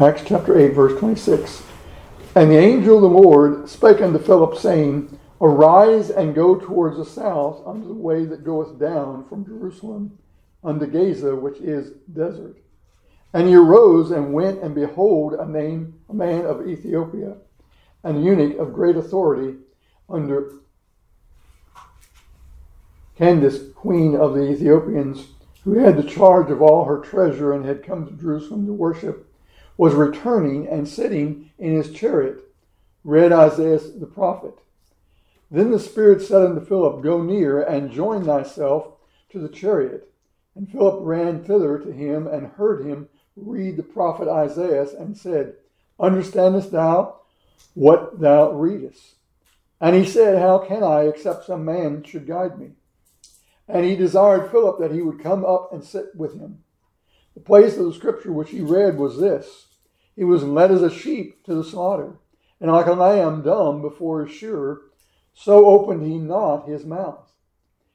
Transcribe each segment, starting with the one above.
Acts chapter 8, verse 26. And the angel of the Lord spake unto Philip, saying, Arise and go towards the south unto the way that goeth down from Jerusalem unto Gaza, which is desert. And he arose and went, and behold, a, name, a man of Ethiopia, an eunuch of great authority under Candace, queen of the Ethiopians, who had the charge of all her treasure and had come to Jerusalem to worship, was returning and sitting in his chariot, read Isaiah the prophet. Then the Spirit said unto Philip, Go near and join thyself to the chariot. And Philip ran thither to him and heard him read the prophet Isaiah and said, Understandest thou what thou readest? And he said, How can I, except some man should guide me? And he desired Philip that he would come up and sit with him. The place of the scripture which he read was this He was led as a sheep to the slaughter, and like a lamb dumb before his shearer, so opened he not his mouth.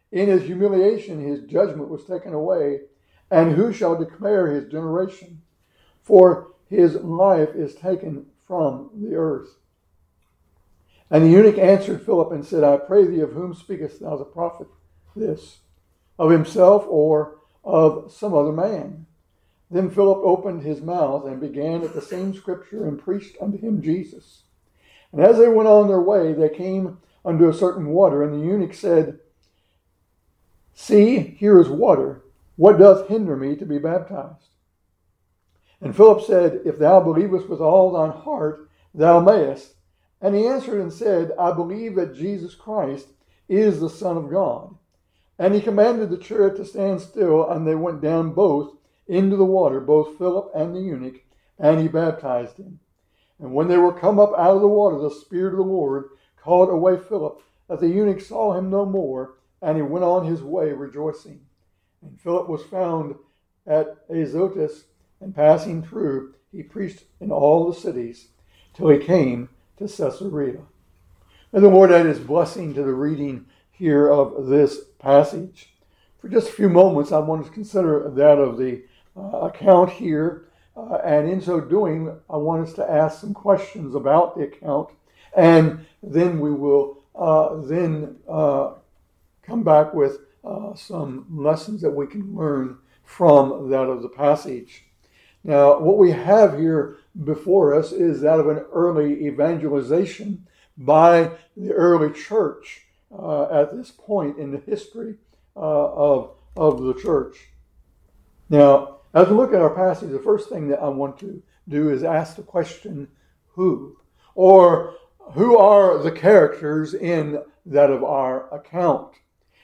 In his humiliation, his judgment was taken away. And who shall declare his generation? For his life is taken from the earth. And the eunuch answered Philip and said, I pray thee, of whom speakest thou the prophet this? Of himself or of some other man? Then Philip opened his mouth and began at the same scripture and preached unto him Jesus. And as they went on their way, they came unto a certain water, and the eunuch said, See, here is water. What doth hinder me to be baptized? And Philip said, If thou believest with all thine heart, thou mayest. And he answered and said, I believe that Jesus Christ is the Son of God. And he commanded the chariot to stand still, and they went down both into the water, both Philip and the eunuch, and he baptized him. And when they were come up out of the water, the Spirit of the Lord called away Philip, that the eunuch saw him no more, and he went on his way rejoicing. And Philip was found at Azotus, and passing through, he preached in all the cities till he came to Caesarea. And the Lord add his blessing to the reading here of this passage. For just a few moments, I want to consider that of the account here. Uh, and in so doing, I want us to ask some questions about the account. And then we will uh, then uh, come back with uh, some lessons that we can learn from that of the passage. Now, what we have here before us is that of an early evangelization by the early church uh, at this point in the history uh, of, of the church. Now, as we look at our passage, the first thing that I want to do is ask the question who? Or who are the characters in that of our account?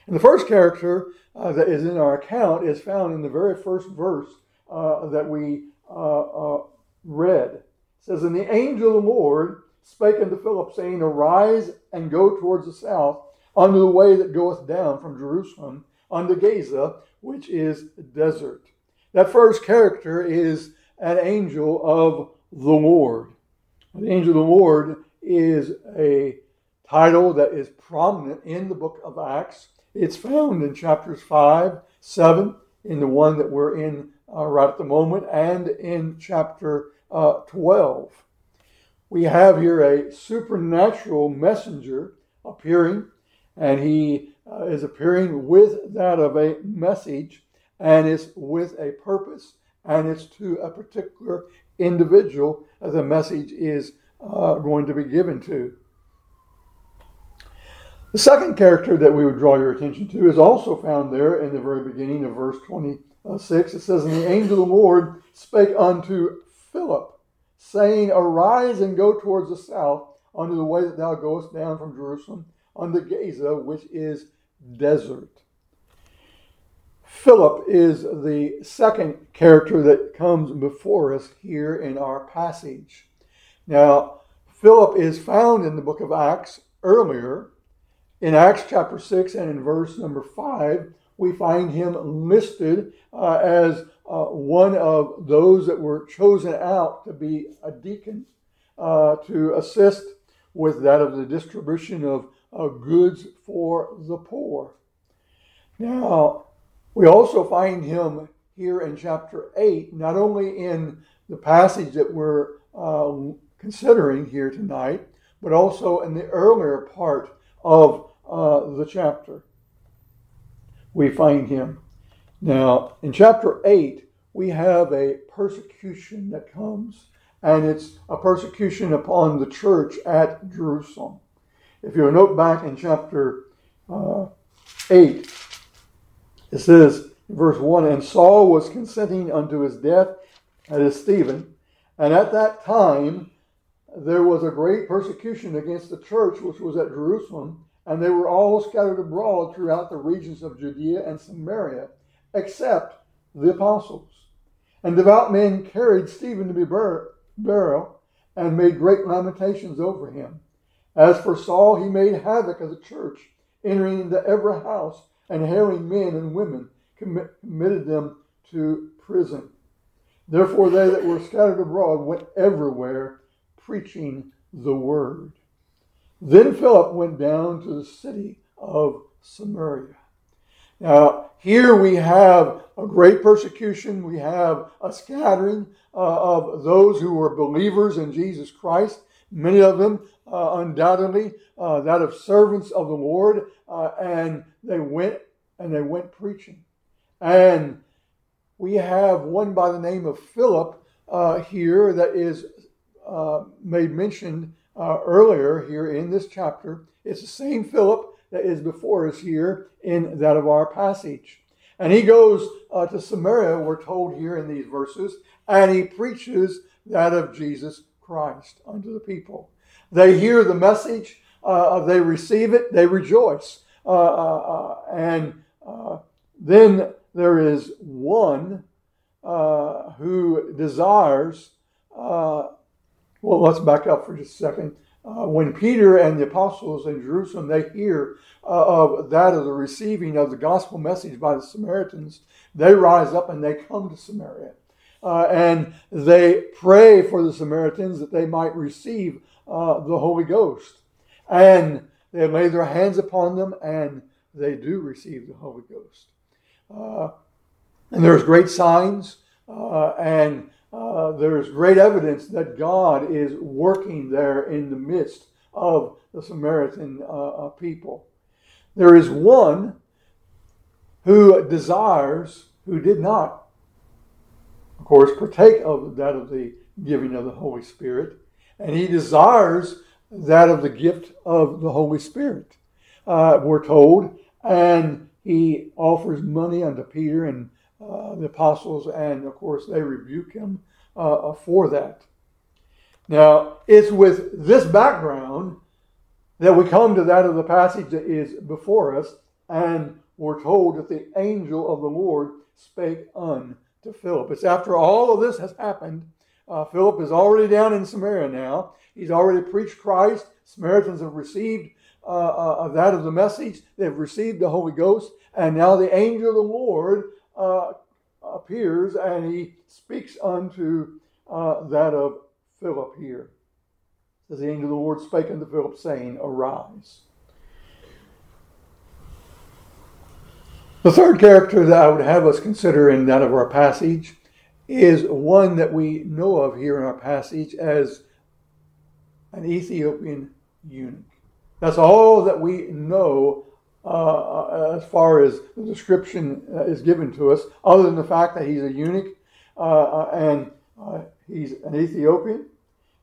And the first character uh, that is in our account is found in the very first verse uh, that we uh, uh, read. It says, And the angel of the Lord spake unto Philip, saying, Arise and go towards the south, unto the way that goeth down from Jerusalem unto Gaza, which is desert. That first character is an angel of the Lord. The angel of the Lord is a title that is prominent in the book of Acts. It's found in chapters 5, 7, in the one that we're in uh, right at the moment, and in chapter uh, 12. We have here a supernatural messenger appearing, and he uh, is appearing with that of a message, and it's with a purpose, and it's to a particular individual that the message is uh, going to be given to. The second character that we would draw your attention to is also found there in the very beginning of verse 26. It says, And the angel of the Lord spake unto Philip, saying, Arise and go towards the south, unto the way that thou goest down from Jerusalem unto Gaza, which is desert. Philip is the second character that comes before us here in our passage. Now, Philip is found in the book of Acts earlier in Acts chapter 6 and in verse number 5, we find him listed uh, as uh, one of those that were chosen out to be a deacon uh, to assist with that of the distribution of goods for the poor. Now, we also find him here in chapter 8, not only in the passage that we're uh, considering here tonight, but also in the earlier part of uh, the chapter. We find him. Now, in chapter 8, we have a persecution that comes, and it's a persecution upon the church at Jerusalem. If you'll note back in chapter uh, 8, it says, verse 1 And Saul was consenting unto his death, that is Stephen, and at that time there was a great persecution against the church which was at Jerusalem, and they were all scattered abroad throughout the regions of Judea and Samaria, except the apostles. And devout men carried Stephen to be buried and made great lamentations over him. As for Saul, he made havoc of the church, entering into every house and harrying men and women, committed them to prison. Therefore, they that were scattered abroad went everywhere preaching the word. Then Philip went down to the city of Samaria. Now, here we have a great persecution. We have a scattering uh, of those who were believers in Jesus Christ. Many of them, uh, undoubtedly, uh, that of servants of the Lord, uh, and they went and they went preaching. And we have one by the name of Philip uh, here that is uh, made mention earlier here in this chapter. It's the same Philip that is before us here in that of our passage. And he goes uh, to Samaria, we're told here in these verses, and he preaches that of Jesus Christ unto the people. They hear the message, uh, they receive it, they rejoice. Uh, uh, uh and uh, then there is one who desires, well, let's back up for just a second. Uh, when Peter and the apostles in Jerusalem they hear uh, of that of the receiving of the gospel message by the Samaritans, they rise up and they come to Samaria. Uh, and they pray for the Samaritans that they might receive uh, the Holy Ghost. And they lay their hands upon them and they do receive the Holy Ghost. Uh, and there's great signs uh, and uh, there's great evidence that God is working there in the midst of the Samaritan uh, people. There is one who desires, who did not, of course, partake of that of the giving of the Holy Spirit, and he desires that of the gift of the Holy Spirit. Uh, we're told, and he offers money unto Peter and uh, the apostles, and of course they rebuke him uh, uh, for that. Now, it's with this background that we come to that of the passage that is before us, and we're told that the angel of the Lord spake unto Philip. It's after all of this has happened. Uh, Philip is already down in Samaria now. He's already preached Christ. Samaritans have received uh, uh, that of the message. They've received the Holy Ghost. And now the angel of the Lord uh, appears and he speaks unto uh, that of Philip here. As the angel of the Lord spake unto Philip, saying, Arise. The third character that I would have us consider in that of our passage is one that we know of here in our passage as an Ethiopian eunuch. That's all that we know uh, uh, as far as the description uh, is given to us, other than the fact that he's a eunuch uh, and he's an Ethiopian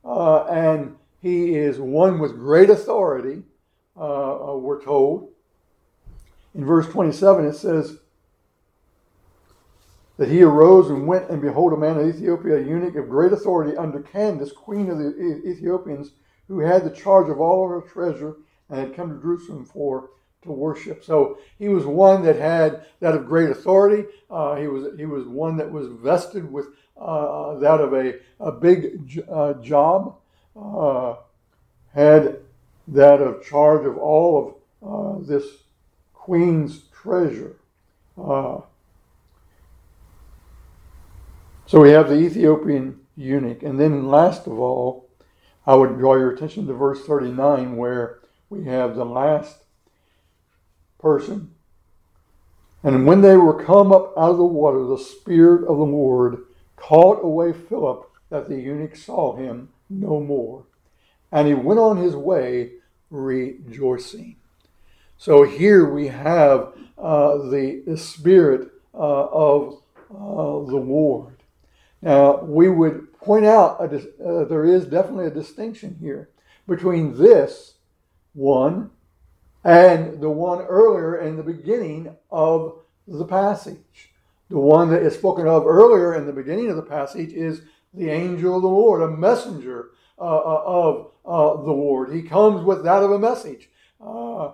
and he is one with great authority, we're told. In verse 27, it says, that he arose and went, and behold, a man of Ethiopia, a eunuch of great authority under Candace, queen of the Ethiopians, who had the charge of all her treasure and had come to Jerusalem for to worship. So he was one that had that of great authority. Uh, he was he was one that was vested with uh, that of a a big uh, job. Uh, had that of charge of all of uh, this queen's treasure. Uh, so we have the Ethiopian eunuch, and then last of all, I would draw your attention to verse 39, where we have the last person. And when they were come up out of the water, the Spirit of the Lord caught away Philip that the eunuch saw him no more, and he went on his way rejoicing. So here we have uh, the, spirit uh, of uh, the Lord. Now, we would point out a, uh, there is definitely a distinction here between this one and the one earlier in the beginning of the passage. The one that is spoken of earlier in the beginning of the passage is the angel of the Lord, a messenger uh, uh of uh, the Lord. He comes with that of a message. Uh,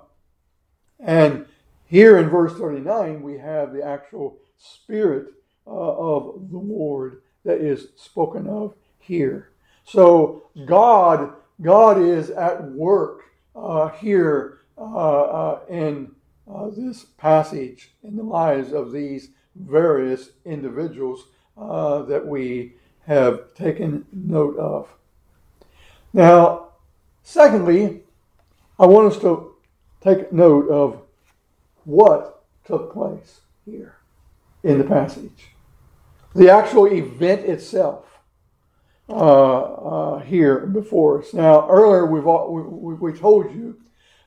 and here in verse 39, we have the actual spirit uh, of the Lord that is spoken of here. So God, God is at work uh, here uh, in this passage in the lives of these various individuals that we have taken note of. Now, secondly, I want us to take note of what took place here in the passage. The actual event itself uh, uh, here before us. Now, earlier we've we, we told you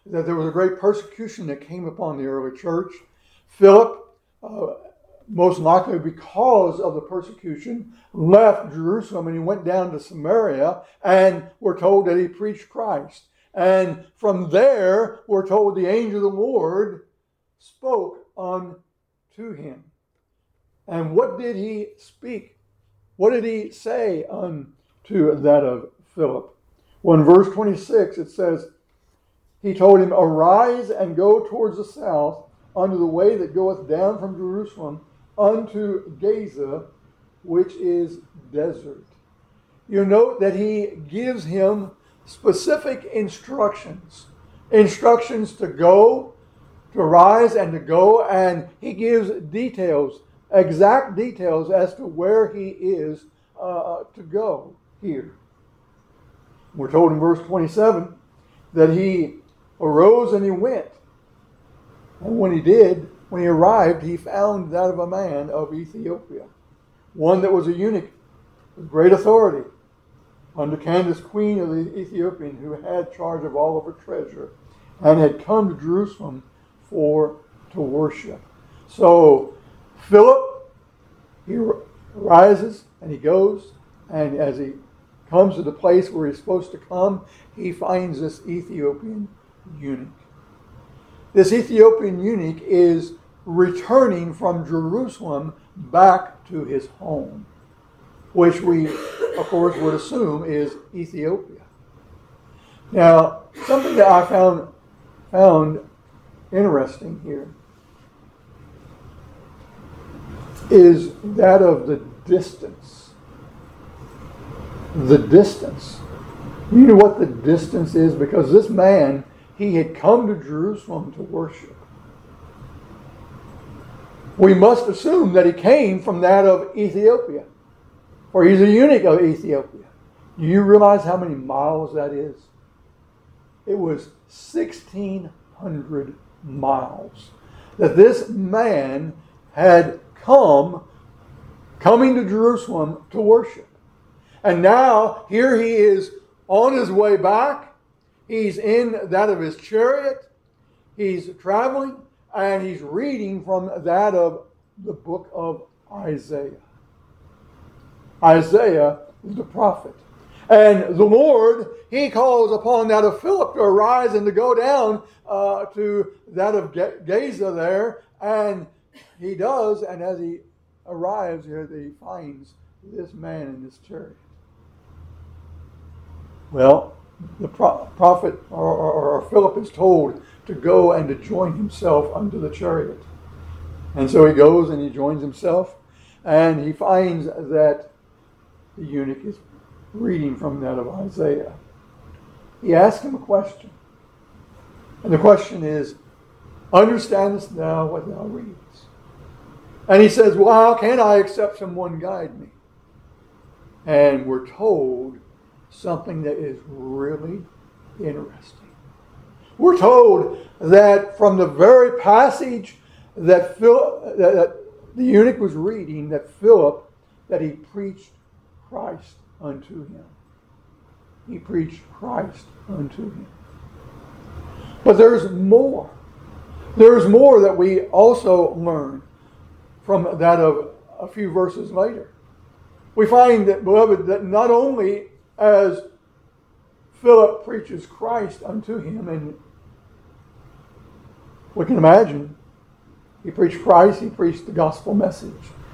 that there was a great persecution that came upon the early church. Philip, uh, most likely because of the persecution, left Jerusalem and he went down to Samaria, and we're told that he preached Christ. And from there, we're told the angel of the Lord spoke unto him. And what did he speak? What did he say unto that of Philip? Well, in verse 26, it says, He told him, Arise and go towards the south unto the way that goeth down from Jerusalem unto Gaza, which is desert. You note that he gives him specific instructions instructions to go, to rise and to go, and he gives details, exact details as to where he is uh, to go here. We're told in verse 27 that he arose and he went. And when he did, when he arrived, he found that of a man of Ethiopia, one that was a eunuch with great authority under Candace, queen of the Ethiopian, who had charge of all of her treasure and had come to Jerusalem for to worship. So Philip, he rises and he goes, and as he comes to the place where he's supposed to come, he finds this Ethiopian eunuch. This Ethiopian eunuch is returning from Jerusalem back to his home, which we, of course, would assume is Ethiopia. Now, something that I found found interesting here is that of the distance. The distance. You know what the distance is? Because this man he had come to Jerusalem to worship. We must assume that he came from that of Ethiopia, for he's a eunuch of Ethiopia. Do you realize how many miles that is? It was 1,600 miles that this man had come, coming to Jerusalem to worship. And now here he is on his way back He's in that of his chariot. He's traveling and he's reading from that of the book of Isaiah. Isaiah is the prophet. And the Lord, he calls upon that of Philip to arise and to go down uh, to that of Gaza there. And he does. And as he arrives here, he finds this man in this chariot. Well, the prophet or, or, or, Philip is told to go and to join himself unto the chariot. And so he goes and he joins himself, and he finds that the eunuch is reading from that of Isaiah. He asks him a question. And the question is, Understandest thou what thou readest? And he says, Well, how can I except someone guide me? And we're told something that is really interesting. We're told that from the very passage that, Philip, that the eunuch was reading, that Philip, that he preached Christ unto him. He preached Christ unto him. But there's more. There's more that we also learn from that of a few verses later. We find that, beloved, that not only as Philip preaches Christ unto him, and we can imagine he preached Christ, he preached the gospel message.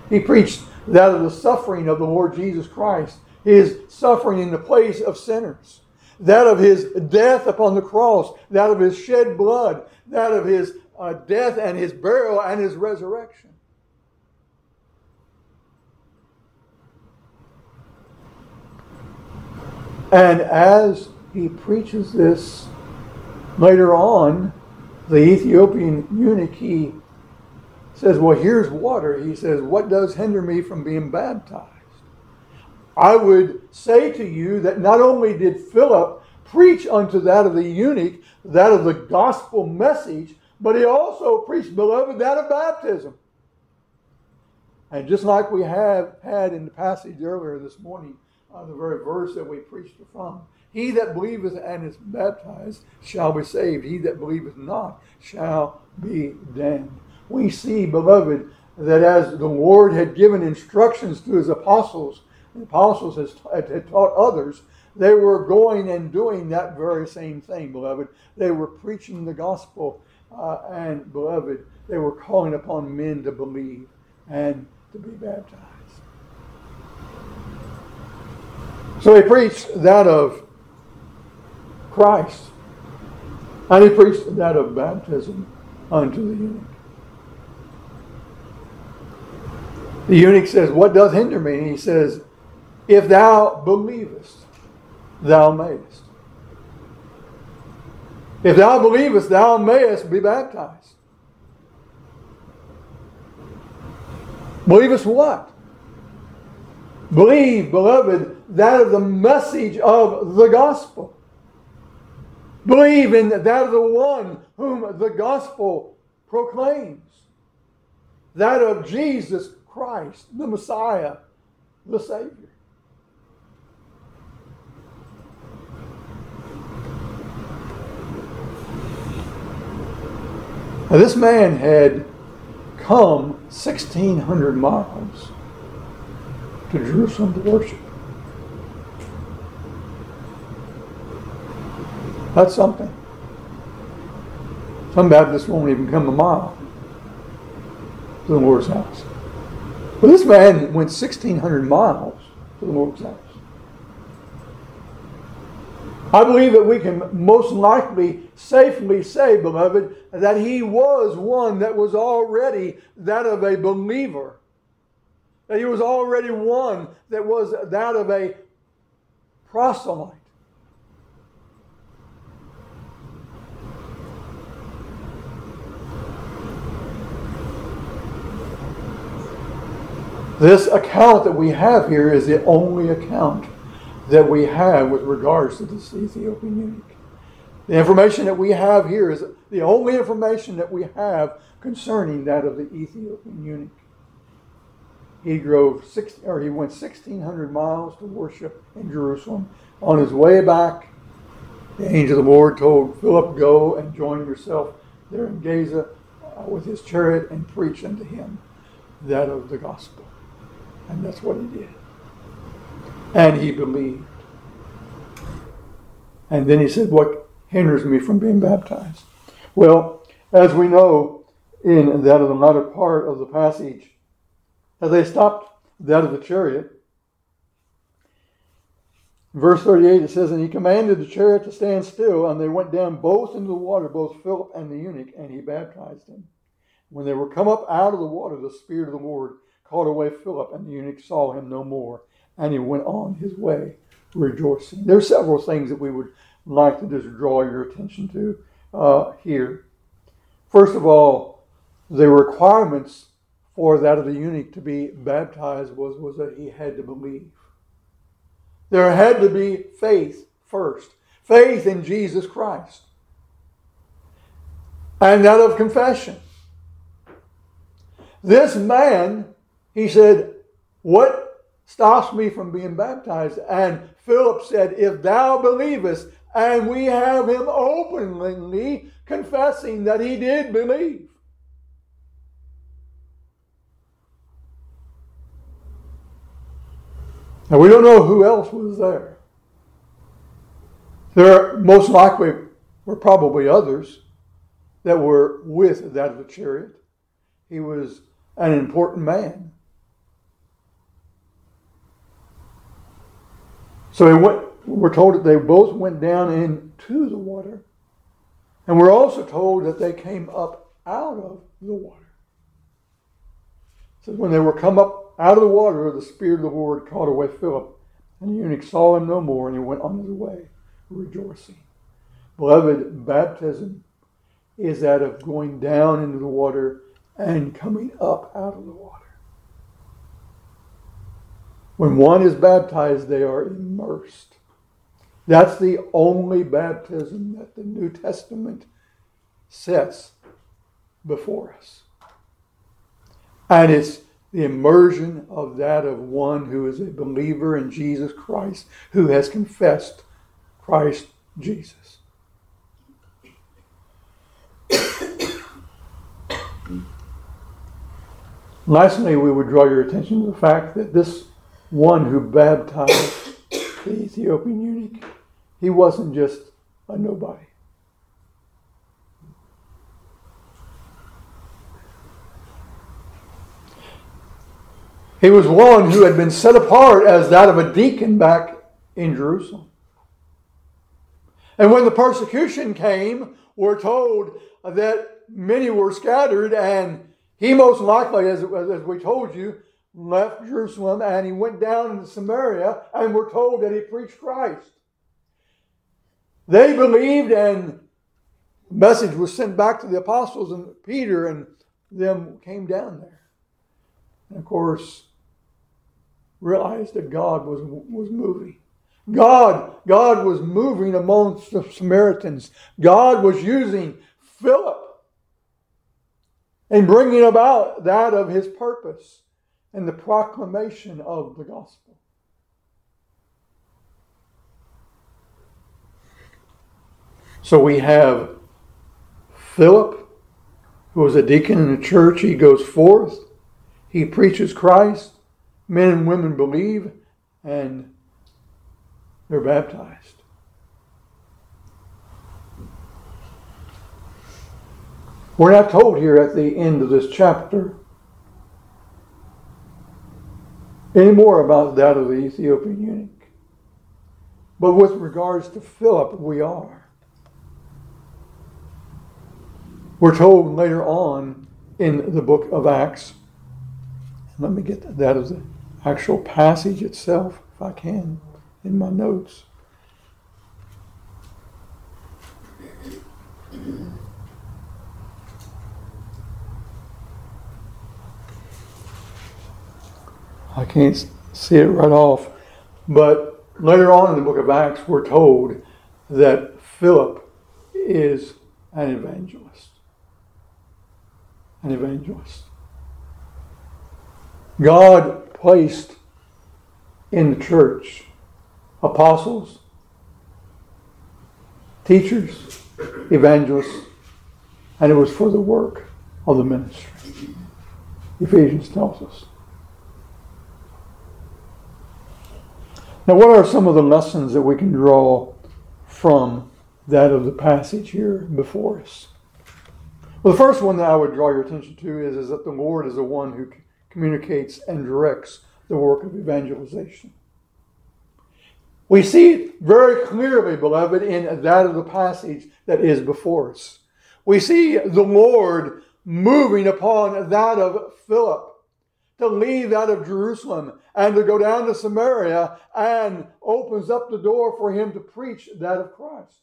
He preached that of the suffering of the Lord Jesus Christ, his suffering in the place of sinners, that of his death upon the cross, that of his shed blood, that of his uh, death and his burial and his resurrection. And as he preaches this later on, the Ethiopian eunuch, he says, Well, here's water. He says, What does hinder me from being baptized? I would say to you that not only did Philip preach unto that of the eunuch, that of the gospel message, but he also preached, beloved, that of baptism. And just like we have had in the passage earlier this morning, uh, the very verse that we preached from, he that believeth and is baptized shall be saved. He that believeth not shall be damned. We see, beloved, that as the Lord had given instructions to his apostles, the apostles had taught others, they were going and doing that very same thing, beloved. They were preaching the gospel, uh, and, beloved, they were calling upon men to believe and to be baptized. So he preached that of Christ, and he preached that of baptism unto the eunuch. The eunuch says, What doth hinder me? And he says, If thou believest, thou mayest. If thou believest, thou mayest be baptized. Believest what? Believe, beloved, that of the message of the gospel. Believe in that of the one whom the gospel proclaims. That of Jesus Christ, the Messiah, the Savior. Now, this man had come 1,600 miles to Jerusalem to worship. That's something. Some Baptists won't even come a mile to the Lord's house. But this man went 1,600 miles to the Lord's house. I believe that we can most likely safely say, beloved, that he was one that was already that of a believer. That he was already one that was that of a proselyte. This account that we have here is the only account that we have with regards to this Ethiopian eunuch. The information that we have here is the only information that we have concerning that of the Ethiopian eunuch. He drove six, or he went 1,600 miles to worship in Jerusalem. On his way back, the angel of the Lord told Philip, "Go and join yourself there in Gaza uh, with his chariot and preach unto him that of the gospel." And that's what he did. And he believed. And then he said, What hinders me from being baptized? Well, as we know in that of the latter part of the passage, as they stopped that of the chariot, verse 38 it says, And he commanded the chariot to stand still, and they went down both into the water, both Philip and the eunuch, and he baptized them. When they were come up out of the water, the Spirit of the Lord called away Philip, and the eunuch saw him no more, and he went on his way rejoicing. There are several things that we would like to just draw your attention to uh, here. First of all, the requirements for that of the eunuch to be baptized was, was that he had to believe. There had to be faith first, faith in Jesus Christ, and that of confession. This man he said, What stops me from being baptized. And Philip said, If thou believest, and we have him openly confessing that he did believe. Now we don't know who else was there. There most likely were probably others that were with that of the chariot. He was an important man. So went, we're told that they both went down into the water. And we're also told that they came up out of the water. So when they were come up out of the water, the Spirit of the Lord caught away Philip, and the eunuch saw him no more, and he went on his way, rejoicing. Beloved, baptism is that of going down into the water and coming up out of the water. When one is baptized, they are immersed. That's the only baptism that the New Testament sets before us. And it's the immersion of that of one who is a believer in Jesus Christ, who has confessed Christ Jesus. Lastly, we would draw your attention to the fact that this one who baptized the Ethiopian eunuch, he wasn't just a nobody. He was one who had been set apart as that of a deacon back in Jerusalem. And when the persecution came, we're told that many were scattered, and he most likely, as, as we told you, left Jerusalem and he went down into Samaria, and we're told that he preached Christ. They believed, and message was sent back to the apostles and Peter, and them came down there. And of course, realized that God was, was moving. God, God was moving amongst the Samaritans. God was using Philip and bringing about that of his purpose and the proclamation of the gospel. So we have Philip, who was a deacon in the church. He goes forth, he preaches Christ, men and women believe, and they're baptized. We're not told here at the end of this chapter any more about that of the Ethiopian eunuch. But with regards to Philip, we are. We're told later on in the book of Acts, let me get that of the actual passage itself, if I can, in my notes. I can't see it right off. But later on in the book of Acts, we're told that Philip is an evangelist. An evangelist. God placed in the church apostles, teachers, evangelists, and it was for the work of the ministry. Ephesians tells us. Now, what are some of the lessons that we can draw from that of the passage here before us? Well, the first one that I would draw your attention to is, is that the Lord is the one who communicates and directs the work of evangelization. We see it very clearly, beloved, in that of the passage that is before us. We see the Lord moving upon that of Philip to leave out of Jerusalem and to go down to Samaria and opens up the door for him to preach that of Christ.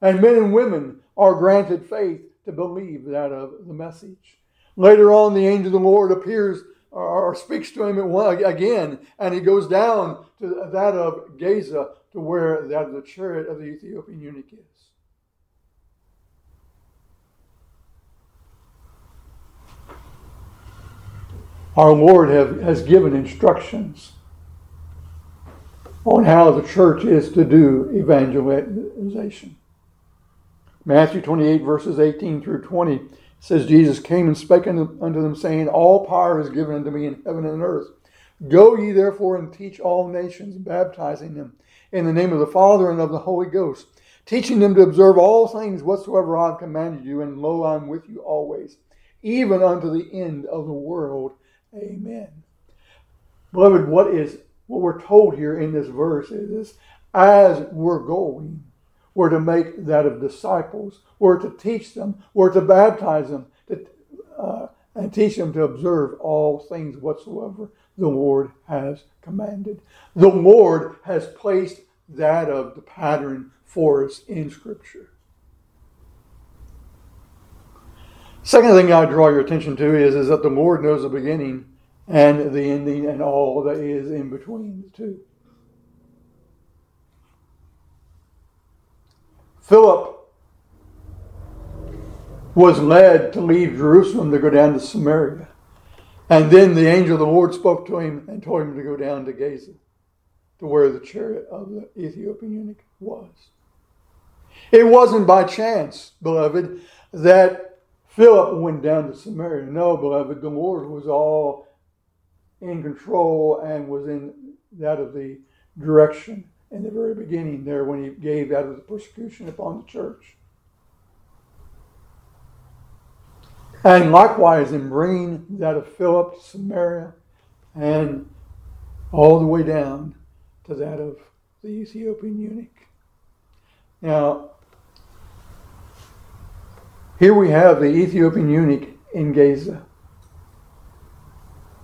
And men and women are granted faith to believe that of the message. Later on, the angel of the Lord appears or speaks to him again, and he goes down to that of Gaza to where that of the chariot of the Ethiopian eunuch is. Our Lord have, has given instructions on how the church is to do evangelization. Matthew 28, verses 18 through 20 says, Jesus came and spake unto them, saying, All power is given unto me in heaven and earth. Go ye therefore and teach all nations, baptizing them in the name of the Father and of the Holy Ghost, teaching them to observe all things whatsoever I have commanded you, and lo, I am with you always, even unto the end of the world. Amen. Beloved, what is what we're told here in this verse is as we're going, we're to make that of disciples, we're to teach them, we're to baptize them, to, uh, and teach them to observe all things whatsoever the Lord has commanded. The Lord has placed that of the pattern for us in Scripture. Second thing I draw your attention to is, is that the Lord knows the beginning and the ending and all that is in between the two. Philip was led to leave Jerusalem to go down to Samaria. And then the angel of the Lord spoke to him and told him to go down to Gaza, to where the chariot of the Ethiopian eunuch was. It wasn't by chance, beloved, that Philip went down to Samaria. No, beloved, the Lord was all in control and was in that of the direction in the very beginning there when he gave out of the persecution upon the church. And likewise, in bringing that of Philip to Samaria and all the way down to that of the Ethiopian eunuch. Now, here we have the Ethiopian eunuch in Gaza.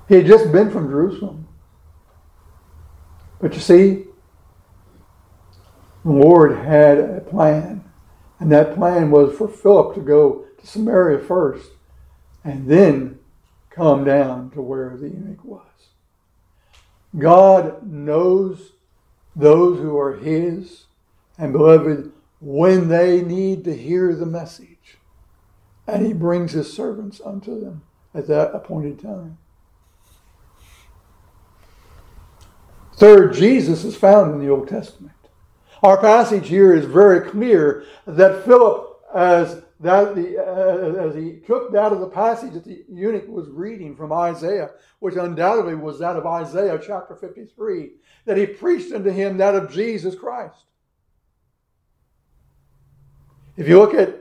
He had just been from Jerusalem. But you see, the Lord had a plan. And that plan was for Philip to go to Samaria first and then come down to where the eunuch was. God knows those who are His, and beloved, when they need to hear the message, and He brings His servants unto them at that appointed time. Third, Jesus is found in the Old Testament. Our passage here is very clear that Philip, as that the, uh, as he took that of the passage that the eunuch was reading from Isaiah, which undoubtedly was that of Isaiah chapter 53, that he preached unto him that of Jesus Christ. If you look at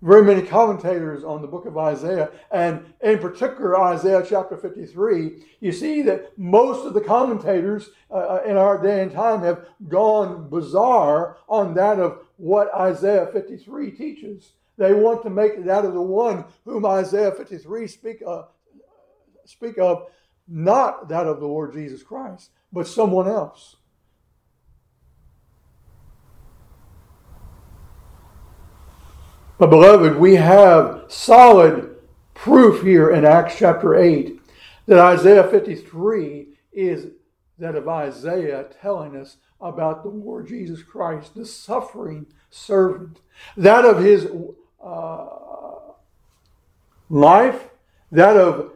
very many commentators on the book of Isaiah, and in particular Isaiah chapter 53, you see that most of the commentators uh, uh in our day and time have gone bizarre on that of what Isaiah 53 teaches. They want to make that of the one whom Isaiah 53 speak speak of, not that of the Lord Jesus Christ, but someone else. But, beloved, we have solid proof here in Acts chapter 8 that Isaiah 53 is that of Isaiah telling us about the Lord Jesus Christ, the suffering servant, that of his uh, life, that of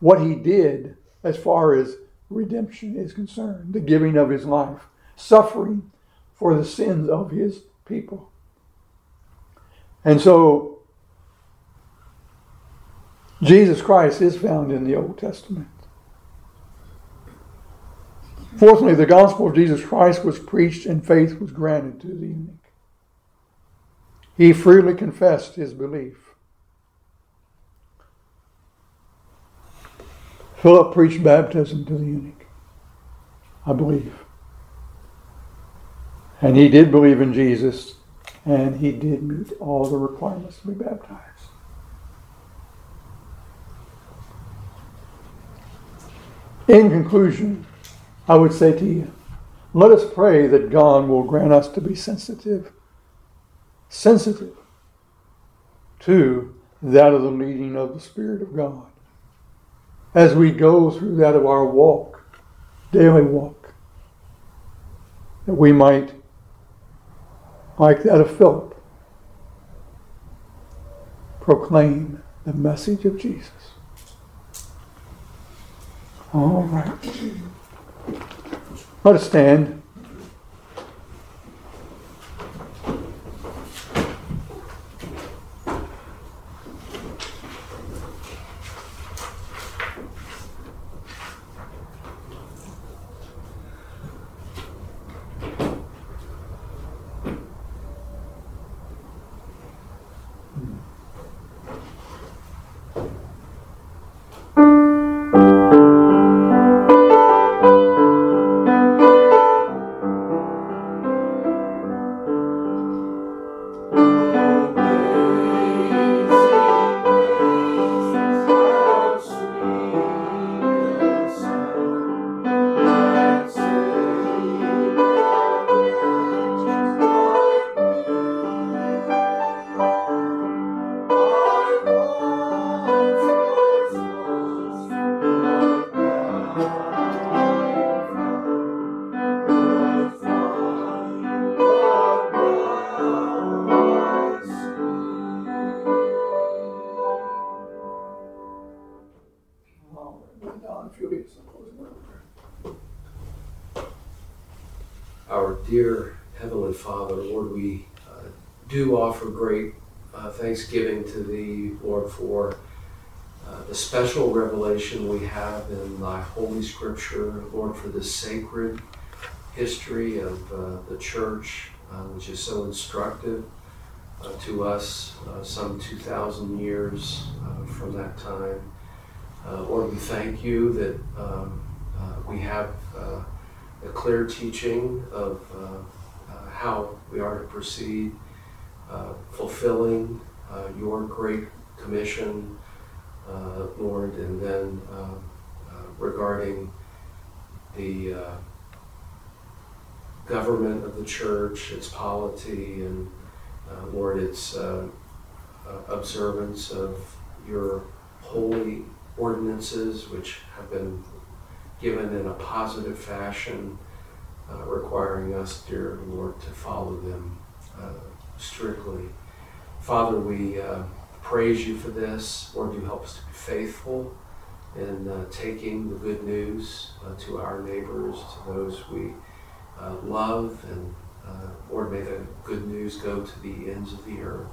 what he did as far as redemption is concerned, the giving of his life, suffering for the sins of his people. And so, Jesus Christ is found in the Old Testament. Fourthly, the gospel of Jesus Christ was preached and faith was granted to the eunuch. He freely confessed his belief. Philip preached baptism to the eunuch, I believe. And he did believe in Jesus, and he did meet all the requirements to be baptized. In conclusion, I would say to you, let us pray that God will grant us to be sensitive sensitive to that of the leading of the Spirit of God. As we go through that of our walk, daily walk, that we might, like that of Philip, proclaim the message of Jesus. All right. Let us stand. Holy Scripture, Lord, for this sacred history of uh, the church, uh, which is so instructive uh, to us uh, some 2,000 years uh, from that time. Uh, Lord, we thank you that um, we have a clear teaching of how we are to proceed, fulfilling your great commission, Lord, and then uh, regarding the uh, government of the church, its polity, and uh, Lord, its uh, uh, observance of your holy ordinances, which have been given in a positive fashion, uh, requiring us, dear Lord, to follow them uh, strictly. Father, we praise you for this. Lord, you help us to be faithful in uh, taking the good news uh, to our neighbors, to those we uh, love, and uh, Lord, may the good news go to the ends of the earth.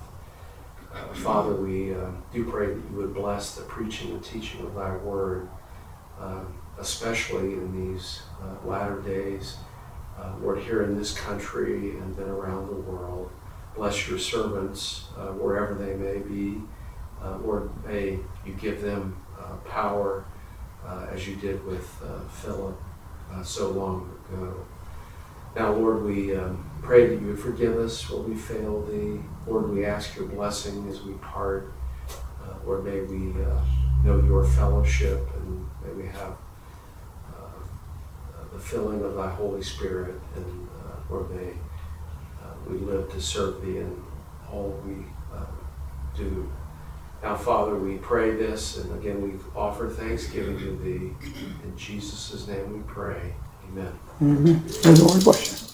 Uh, Father, we uh, do pray that you would bless the preaching and teaching of thy word. Especially in these latter days. Lord, here in this country and then around the world. Bless your servants wherever they may be. Lord, may you give them uh, power uh, as you did with uh, Philip uh, so long ago. Now, Lord, we um, pray that you would forgive us where we fail thee. Lord, we ask your blessing as we part. Uh, Lord, may we know your fellowship and may we have the filling of thy Holy Spirit, and Lord, may we live to serve thee in all we do. Now, Father, we pray this, and again, we offer thanksgiving to thee. In Jesus' name we pray. Amen. You.